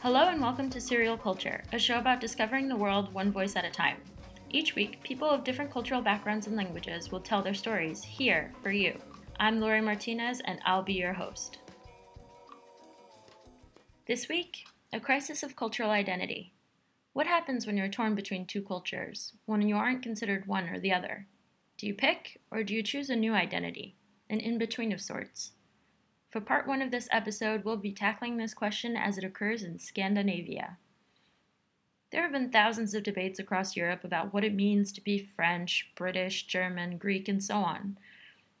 Hello and welcome to Serial Culture, a show about discovering the world one voice at a time. Each week, people of different cultural backgrounds and languages will tell their stories here for you. I'm Lori Martinez and I'll be your host. This week, a crisis of cultural identity. What happens when you're torn between two cultures, when you aren't considered one or the other? Do you pick, or do you choose a new identity, an in between of sorts? For part one of this episode, we'll be tackling this question as it occurs in Scandinavia. There have been thousands of debates across Europe about what it means to be French, British, German, Greek, and so on.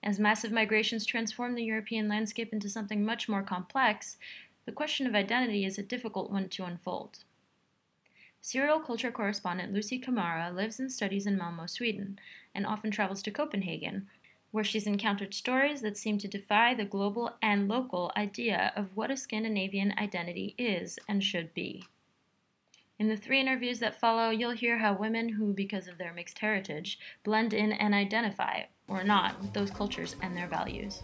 As massive migrations transform the European landscape into something much more complex, the question of identity is a difficult one to unfold. Serial culture correspondent Lucy Kamara lives and studies in Malmo, Sweden, and often travels to Copenhagen, where she's encountered stories that seem to defy the global and local idea of what a Scandinavian identity is and should be. In the three interviews that follow, you'll hear how women who, because of their mixed heritage, blend in and identify, or not, with those cultures and their values.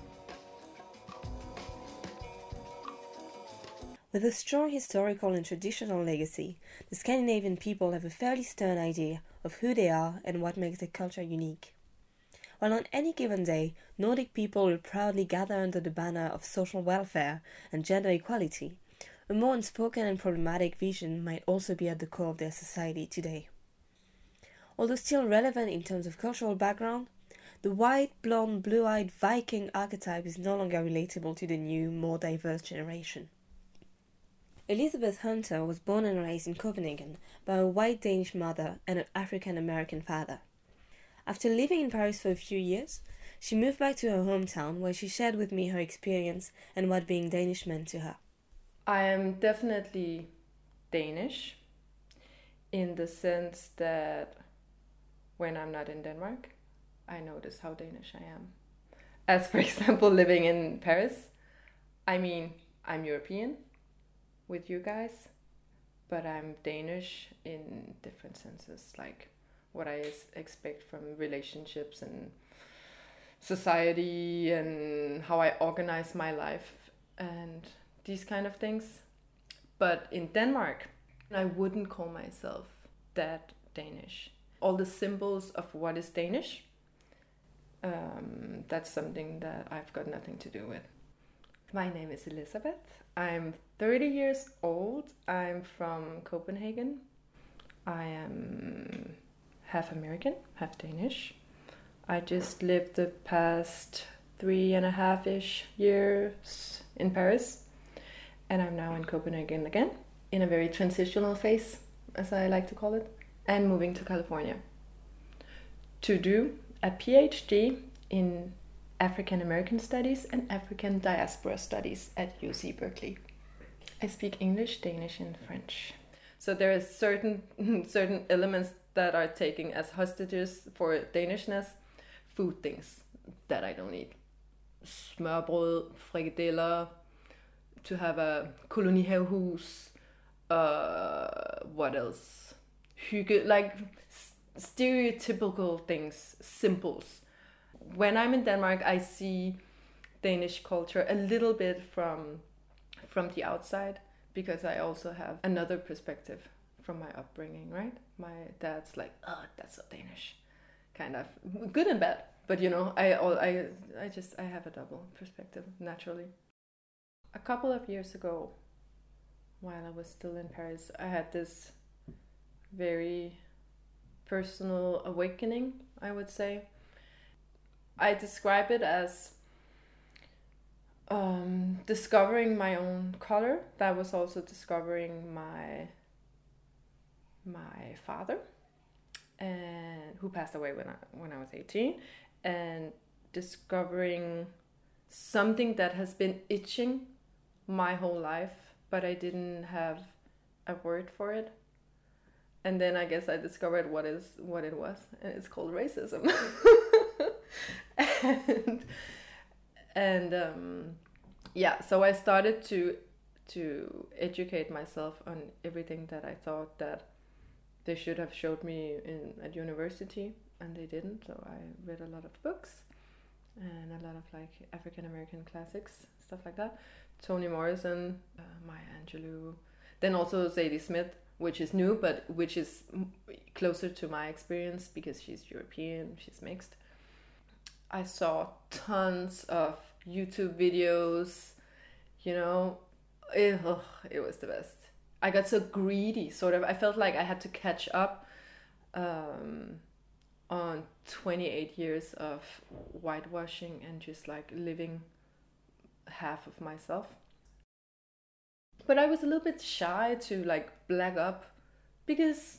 With a strong historical and traditional legacy, the Scandinavian people have a fairly stern idea of who they are and what makes their culture unique while on any given day Nordic people will proudly gather under the banner of social welfare and gender equality, a more unspoken and problematic vision might also be at the core of their society today. Although still relevant in terms of cultural background, the white, blonde, blue eyed Viking archetype is no longer relatable to the new, more diverse generation. Elizabeth Hunter was born and raised in Copenhagen by a white Danish mother and an African American father. After living in Paris for a few years, she moved back to her hometown where she shared with me her experience and what being Danish meant to her. I am definitely Danish in the sense that when I'm not in Denmark, I notice how Danish I am. As for example, living in Paris, I mean, I'm European with you guys, but I'm Danish in different senses. Like, what I expect from relationships and society and how I organize my life and these kind of things. But in Denmark, I wouldn't call myself that Danish. All the symbols of what is Danish, um, that's something that I've got nothing to do with. My name is Elizabeth. I'm 30 years old. I'm from Copenhagen. I am half American, half Danish. I just lived the past three and a half ish years in Paris, and I'm now in Copenhagen again in a very transitional phase, as I like to call it, and moving to California to do a PhD in African American Studies and African Diaspora Studies at UC Berkeley. I speak English, Danish, and French. So there are certain certain elements that are taken as hostages for Danishness, food things that I don't eat. Smørrebrød, frikadeller, to have a kolonihavehus, uh, what else? Hygge, like stereotypical things, simples. When I'm in Denmark, I see Danish culture a little bit from from the outside because I also have another perspective from my upbringing, right? My dad's like, oh, that's so Danish, kind of good and bad. But you know, I I I just I have a double perspective naturally. A couple of years ago, while I was still in Paris, I had this very personal awakening, I would say. I describe it as um, discovering my own color. That was also discovering my my father, and who passed away when I when I was eighteen, and discovering something that has been itching my whole life, but I didn't have a word for it. And then I guess I discovered what is what it was, and it's called racism. and and um, yeah, so I started to to educate myself on everything that I thought that they should have showed me in at university and they didn't so i read a lot of books and a lot of like african american classics stuff like that toni morrison uh, maya angelou Then also Zadie Smith, which is new, but which is closer to my experience because she's European, she's mixed. I saw tons of YouTube videos, you know, it, oh, it was the best. I got so greedy, sort of. I felt like I had to catch up um, on 28 years of whitewashing and just like living half of myself. But I was a little bit shy to like black up because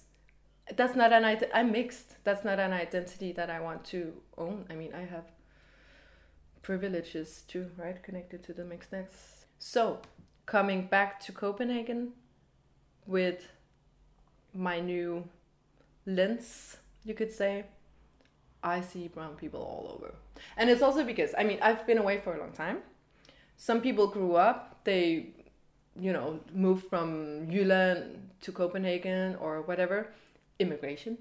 that's not an I'm mixed. That's not an identity that I want to own. I mean, I have privileges too, right, connected to the mixedness. So, coming back to Copenhagen with my new lens, you could say, I see brown people all over. And it's also because, I mean, I've been away for a long time. Some people grew up, they, you know, moved from Jylland to Copenhagen or whatever, immigration,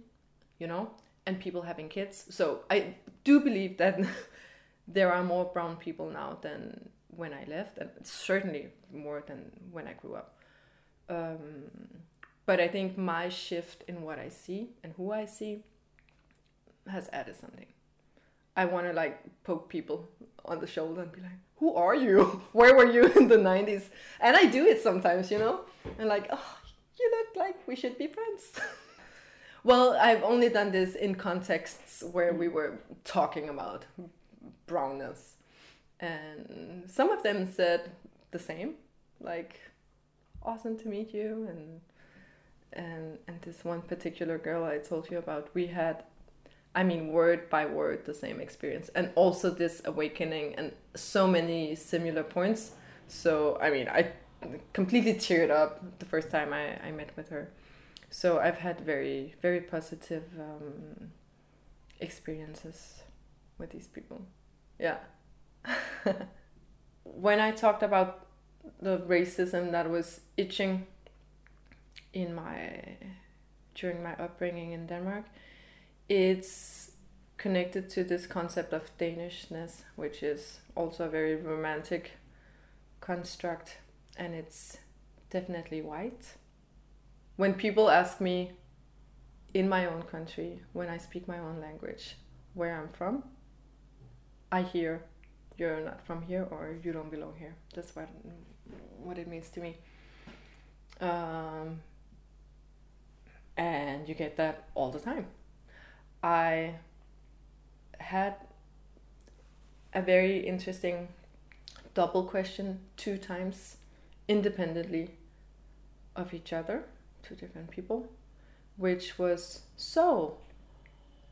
you know, and people having kids. So I do believe that there are more brown people now than when I left, and certainly more than when I grew up. Um, but I think my shift in what I see and who I see has added something. I want to like poke people on the shoulder and be like, "Who are you? Where were you in the '90s?" And I do it sometimes, you know, and like, "Oh, you look like we should be friends." well, I've only done this in contexts where we were talking about brownness, and some of them said the same, like, "Awesome to meet you," and and and this one particular girl I told you about, we had I mean, word by word, the same experience, and also this awakening, and so many similar points. So, I mean, I completely teared up the first time I, I met with her. So, I've had very, very positive um, experiences with these people. Yeah. when I talked about the racism that was itching in my during my upbringing in Denmark, it's connected to this concept of Danishness, which is also a very romantic construct, and it's definitely white. When people ask me in my own country, when I speak my own language, where I'm from, I hear you're not from here or you don't belong here. That's what what it means to me. Um, and you get that all the time. I had a very interesting double question two times independently of each other, two different people, which was so,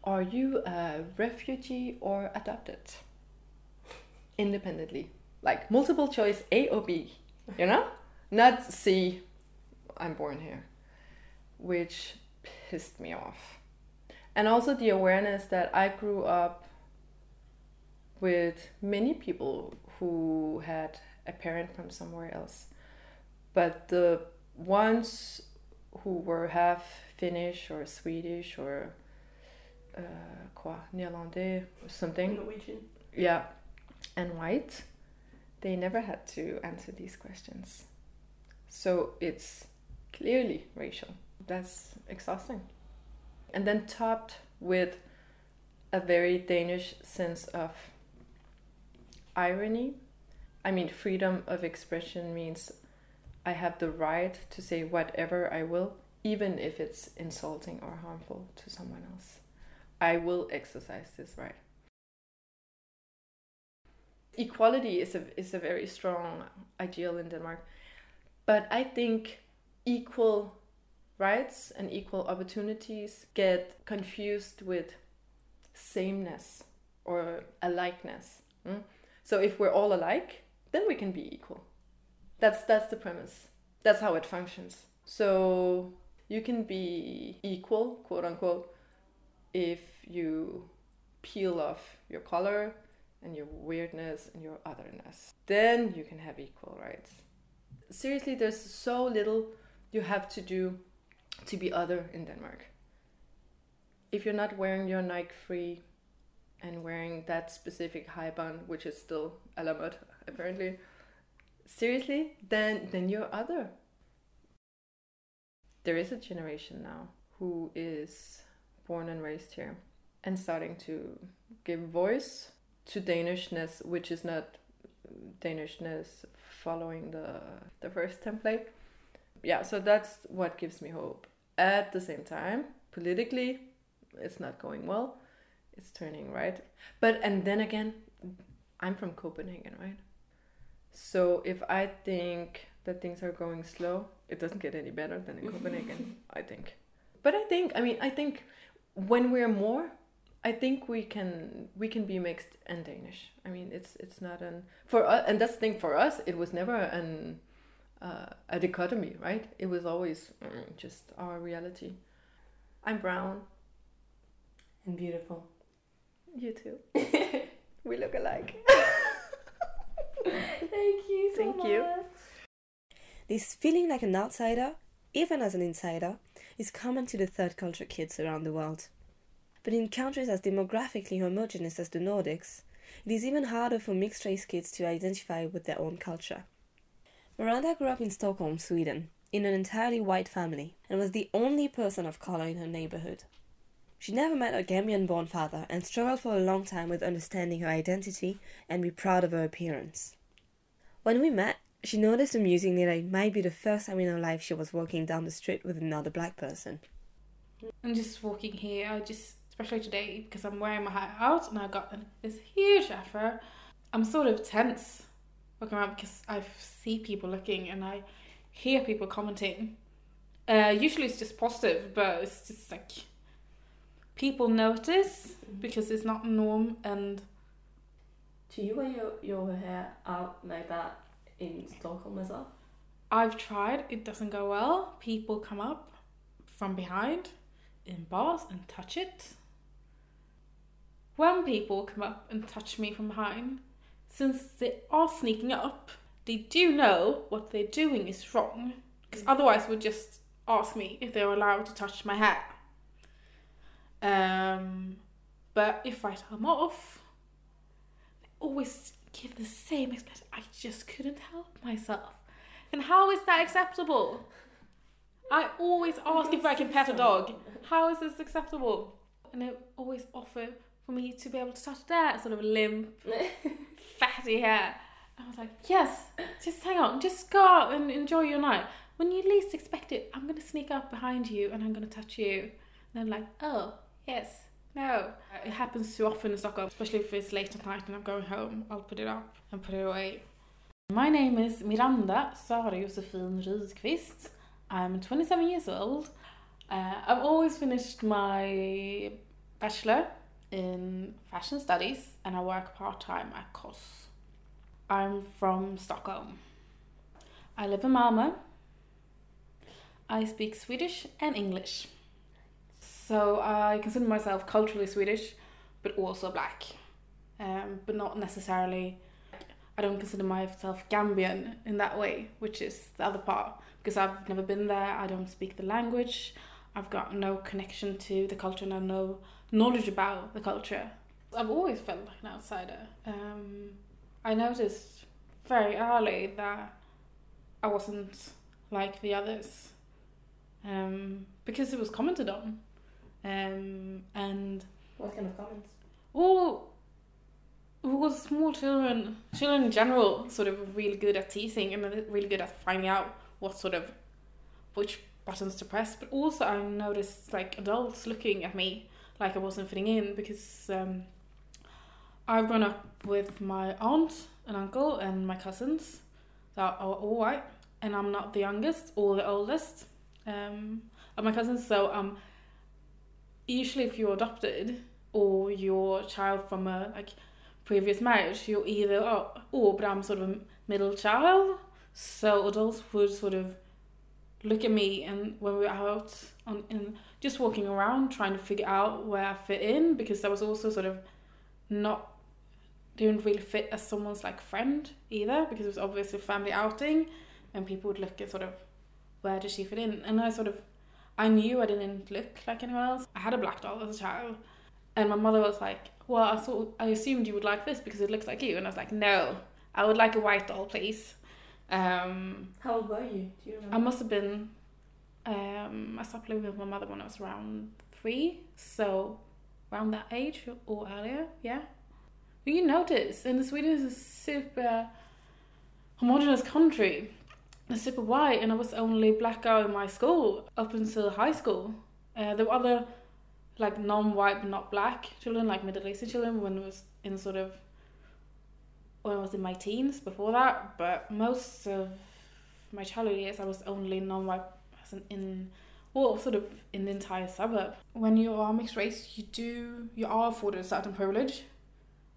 are you a refugee or adopted? Independently. Like multiple choice A or B, you know? Not see, I'm born here, which pissed me off and also the awareness that I grew up with many people who had a parent from somewhere else, but the ones who were half Finnish or Swedish or uh, quoi, Néerlandais or something. Norwegian. Yeah, and white, they never had to answer these questions. So it's clearly racial. That's exhausting and then topped with a very Danish sense of irony. I mean, freedom of expression means I have the right to say whatever I will, even if it's insulting or harmful to someone else. I will exercise this right. Equality is a, is a very strong ideal in Denmark, but I think equal rights and equal opportunities get confused with sameness or alikeness. Mm? So if we're all alike, then we can be equal. That's that's the premise. That's how it functions. So you can be equal, quote unquote, if you peel off your color and your weirdness and your otherness. Then you can have equal rights. Seriously, there's so little you have to do to be other in Denmark. If you're not wearing your Nike free and wearing that specific high bun, which is still a la mode apparently, seriously, then then you're other. there is a generation now who is born and raised here and starting to give voice to Danishness, which is not Danishness following the the first template. Yeah, so that's what gives me hope. At the same time, politically, it's not going well. It's turning right. But and then again, I'm from Copenhagen, right? So if I think that things are going slow, it doesn't get any better than in Copenhagen, I think. But I think, I mean, I think when we're more, I think we can we can be mixed and Danish. I mean, it's it's not an for us, and that's the thing for us. It was never an uh, a dichotomy, right? It was always mm, just our reality. I'm brown. And beautiful. You too. we look alike. Thank you so Thank much. you. This feeling like an outsider, even as an insider, is common to the third culture kids around the world. But in countries as demographically homogeneous as the Nordics, it is even harder for mixed race kids to identify with their own culture. Miranda grew up in Stockholm, Sweden, in an entirely white family, and was the only person of color in her neighborhood. She never met a Gambian born father and struggled for a long time with understanding her identity and be proud of her appearance. When we met, she noticed amusingly that it might be the first time in her life she was walking down the street with another black person. I'm just walking here. I just, especially today, because I'm wearing my hat out and I got this huge afro. I'm sort of tense walking around because I see people looking and I hear people commenting. Uh, usually it's just positive, but it's just like people notice because it's not norm and Do you wear your, your hair out like that in Stockholm as well? I've tried, it doesn't go well. People come up from behind in bars and touch it. When people come up and touch me from behind, since they are sneaking up, they do know what they're doing is wrong. Because otherwise, would just ask me if they're allowed to touch my hair. Um, but if I tell them off, they always give the same explanation. I just couldn't help myself. And how is that acceptable? I always ask if I can pet a dog. How is this acceptable? And they always offer for me to be able to touch their sort of limp, fatty hair. I was like, yes, just hang on, just go out and enjoy your night. When you least expect it, I'm gonna sneak up behind you and I'm gonna touch you. And I'm like, oh, yes, no. It happens too often in Stockholm, especially if it's late at night and I'm going home. I'll put it up and put it away. My name is Miranda Sara Josefin Rydqvist. I'm 27 years old. Uh, I've always finished my bachelor in fashion studies and I work part time at COS. I'm from Stockholm. I live in Malmö. I speak Swedish and English. So I consider myself culturally Swedish, but also black. Um, but not necessarily, I don't consider myself Gambian in that way, which is the other part. Because I've never been there, I don't speak the language, I've got no connection to the culture and I no knowledge about the culture. I've always felt like an outsider. Um, I noticed very early that I wasn't like the others um, because it was commented on. Um, and What kind of comments? all well, small children, children in general, sort of really good at teasing and really good at finding out what sort of which buttons to press. But also, I noticed like adults looking at me like I wasn't fitting in because um, I've grown up with my aunt and uncle and my cousins that are all white, and I'm not the youngest or the oldest um, of my cousins. So um, usually, if you're adopted or you're child from a like previous marriage, you're either oh, oh, but I'm sort of a middle child. So adults would sort of look at me, and when we were out on in just walking around trying to figure out where I fit in, because I was also sort of not didn't really fit as someone's like friend either, because it was obviously a family outing, and people would look at sort of where does she fit in, and I sort of I knew I didn't look like anyone else. I had a black doll as a child, and my mother was like, "Well, I thought I assumed you would like this because it looks like you," and I was like, "No, I would like a white doll, please." Um, How old were you? Do you remember? I must have been Um, I stopped living with my mother when I was around three, so around that age or earlier, yeah. But you notice, and Sweden is a super homogenous country. It's super white, and I was the only black girl in my school up until high school. Uh, there were other like non-white but not black children, like Middle Eastern children, when I was in sort of when I was in my teens before that. But most of my childhood years, I was only non-white person in well, sort of in the entire suburb. When you are mixed race, you do you are afforded a certain privilege.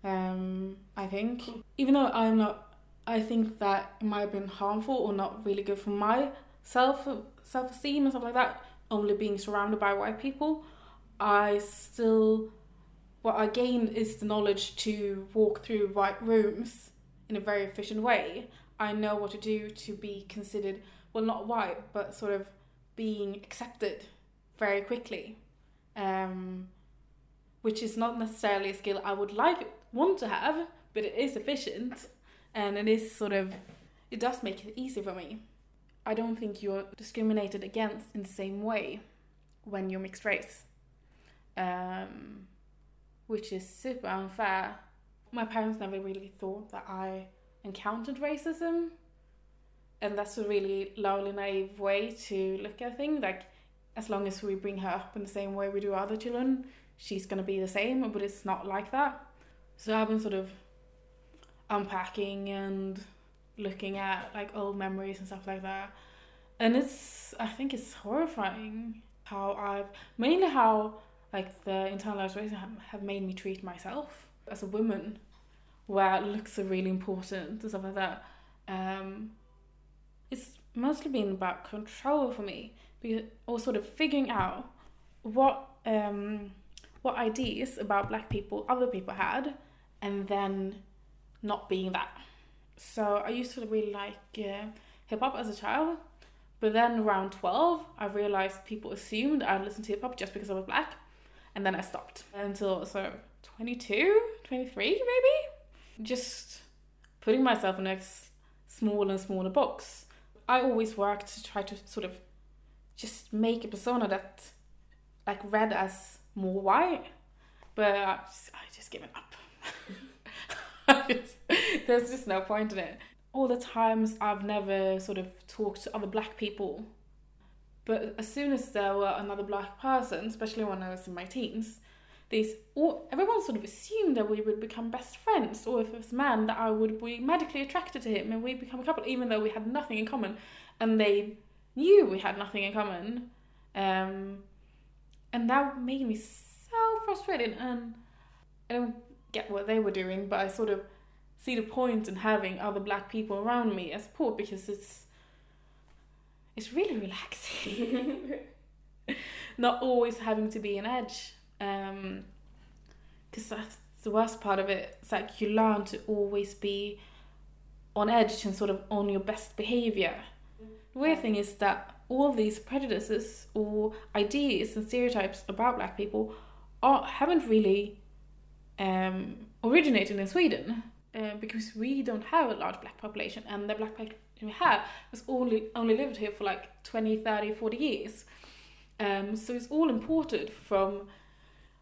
Um, I think, even though I'm not, I think that it might have been harmful or not really good for my self self esteem and stuff like that. Only being surrounded by white people, I still what I gain is the knowledge to walk through white rooms in a very efficient way. I know what to do to be considered well not white but sort of being accepted very quickly. Um, which is not necessarily a skill I would like want to have, but it is efficient and it is sort of it does make it easy for me. I don't think you're discriminated against in the same way when you're mixed race. Um, which is super unfair. My parents never really thought that I encountered racism, and that's a really lonely, naive way to look at things. Like, as long as we bring her up in the same way we do other children, she's gonna be the same, but it's not like that. So I've been sort of unpacking and looking at like old memories and stuff like that. And it's I think it's horrifying how I've mainly how like the internalized racism have, made me treat myself as a woman where looks are really important and stuff like that. Um, it's mostly been about control for me, or sort of figuring out what um, what ideas about black people other people had, and then not being that. So I used to really like uh, hip hop as a child, but then around 12, I realized people assumed I'd listen to hip hop just because I was black, and then I stopped until so 22, 23 maybe. Just putting myself in a smaller and smaller box. I always worked to try to sort of just make a persona that like read as more white, but I just, I just given up. just, there's just no point in it. All the times I've never sort of talked to other black people, but as soon as there were another black person, especially when I was in my teens, these all everyone sort of assumed that we would become best friends, or if it was a man, that I would be medically attracted to him and we'd become a couple, even though we had nothing in common, and they knew we had nothing in common. Um, and that made me so frustrated and I don't get what they were doing but I sort of see the point in having other black people around me as support because it's it's really relaxing. Not always having to be an edge um because that's the worst part of it. It's like you learn to always be on edge and sort of on your best behavior. The weird thing is that all these prejudices or ideas and stereotypes about black people are, haven't really um, originated in Sweden uh, because we don't have a large black population and the black we have has only only lived here for like 20 30 40 years um, so it's all imported from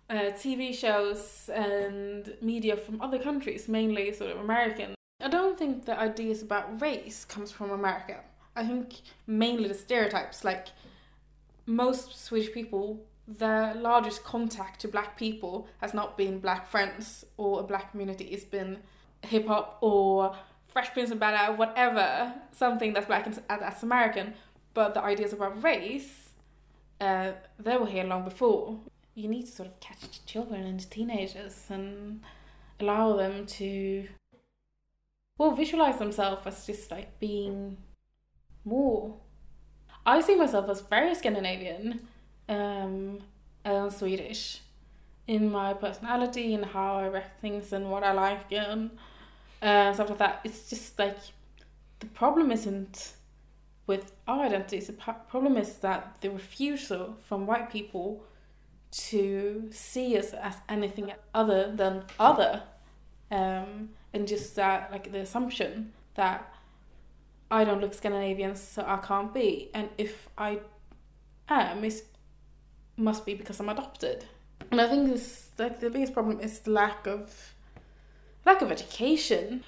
uh, TV shows and media from other countries mainly sort of American I don't think the ideas about race comes from America I think mainly the stereotypes. Like most Swedish people, their largest contact to black people has not been black friends or a black community. It's been hip hop or Fresh Prince of Bel Air, whatever, something that's black and that's American. But the ideas about race, uh, they were here long before. You need to sort of catch children and teenagers and allow them to, well, visualize themselves as just like being more. I see myself as very Scandinavian um, and Swedish in my personality and how I react things and what I like and uh, stuff like that. It's just like the problem isn't with our identities. The problem is that the refusal from white people to see us as anything other than other, um, and just that like the assumption that I don't look Scandinavian, so I can't be. And if I am is must be because I'm adopted. And I think this like the biggest problem is the lack of lack of education.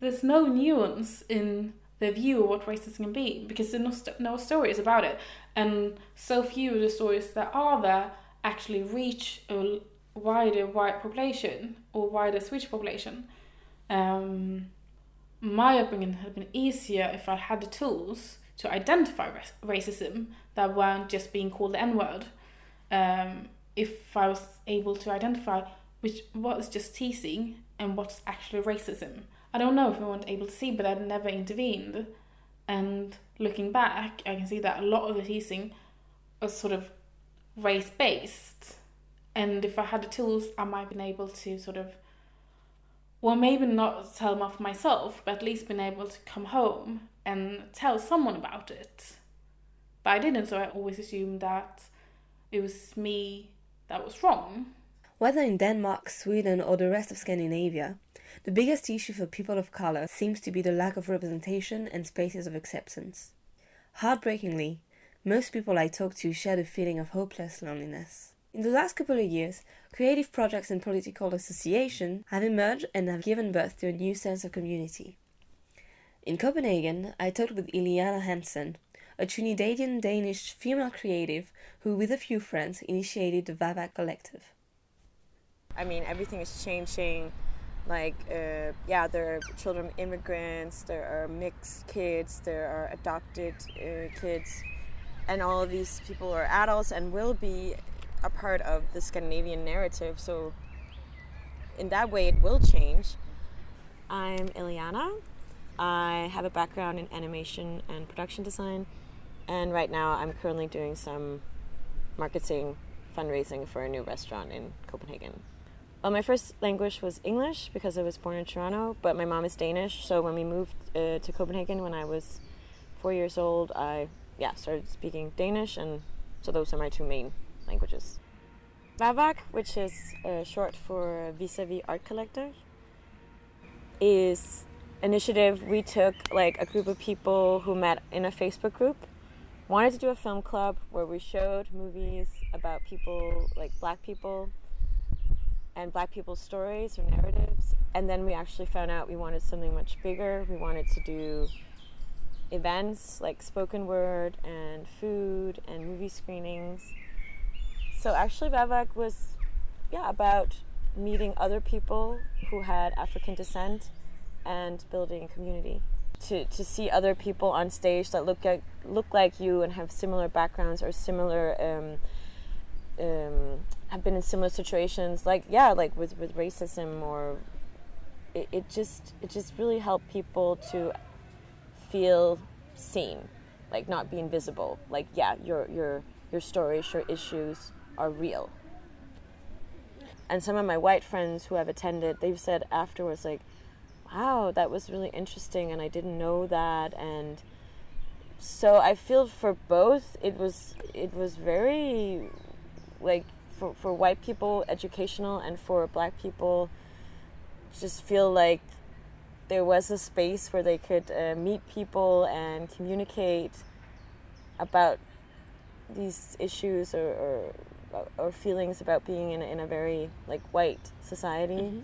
There's no nuance in the view of what racism can be because there's no, st- no stories about it, and so few of the stories that are there actually reach a wider white population or wider Swedish population. Um, my upbringing had been easier if I had the tools to identify racism that weren't just being called the N word. Um, if I was able to identify which was just teasing and what's actually racism. I don't know if I weren't able to see, but I'd never intervened. And looking back, I can see that a lot of the teasing was sort of race based. And if I had the tools, I might have been able to sort of, well, maybe not tell them off myself, but at least been able to come home and tell someone about it. But I didn't, so I always assumed that it was me that was wrong. Whether in Denmark, Sweden, or the rest of Scandinavia, the biggest issue for people of color seems to be the lack of representation and spaces of acceptance. Heartbreakingly, most people I talk to share the feeling of hopeless loneliness. In the last couple of years, creative projects and political associations have emerged and have given birth to a new sense of community. In Copenhagen, I talked with Iliana Hansen, a Trinidadian Danish female creative who, with a few friends, initiated the Vavak Collective. I mean, everything is changing. Like, uh, yeah, there are children immigrants, there are mixed kids, there are adopted uh, kids, and all of these people are adults and will be a part of the Scandinavian narrative. So, in that way, it will change. I'm Iliana. I have a background in animation and production design and right now, I'm currently doing some marketing fundraising for a new restaurant in Copenhagen. Well, my first language was English because I was born in Toronto, but my mom is Danish. So when we moved uh, to Copenhagen when I was four years old, I yeah started speaking Danish, and so those are my two main languages. Vavak, which is uh, short for Vis-a-vis Art Collective, is initiative we took like a group of people who met in a Facebook group wanted to do a film club where we showed movies about people like black people and black people's stories or narratives. And then we actually found out we wanted something much bigger. We wanted to do events like spoken word and food and movie screenings. So actually Vavak was yeah about meeting other people who had african descent and building a community. To, to see other people on stage that look like look like you and have similar backgrounds or similar um, um, have been in similar situations like yeah like with, with racism or it, it just it just really helped people to feel seen like not be invisible. Like yeah your your your stories your issues are real. And some of my white friends who have attended they've said afterwards like wow, that was really interesting and I didn't know that. And so I feel for both. It was it was very like for, for white people educational and for black people just feel like there was a space where they could uh, meet people and communicate about these issues or, or, or feelings about being in a, in a very like white society. Mm-hmm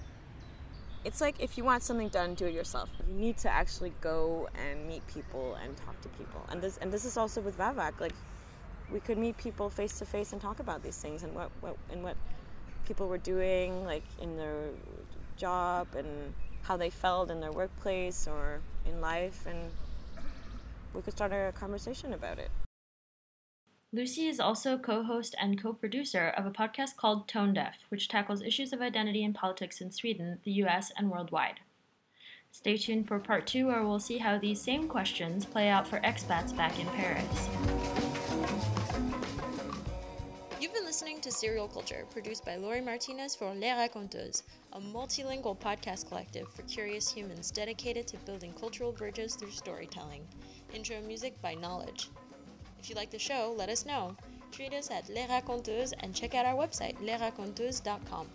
it's like if you want something done, do it yourself. You need to actually go and meet people and talk to people. And this and this is also with Vavak. Like we could meet people face to face and talk about these things and what, what and what people were doing, like in their job and how they felt in their workplace or in life, and we could start a conversation about it. Lucy is also co host and co producer of a podcast called Tone Deaf, which tackles issues of identity and politics in Sweden, the US, and worldwide. Stay tuned for part two, where we'll see how these same questions play out for expats back in Paris. Listening to Serial Culture, produced by Lori Martinez for Les Raconteuses, a multilingual podcast collective for curious humans dedicated to building cultural bridges through storytelling. Intro music by Knowledge. If you like the show, let us know. Treat us at Les Raconteuses and check out our website, lesraconteuses.com.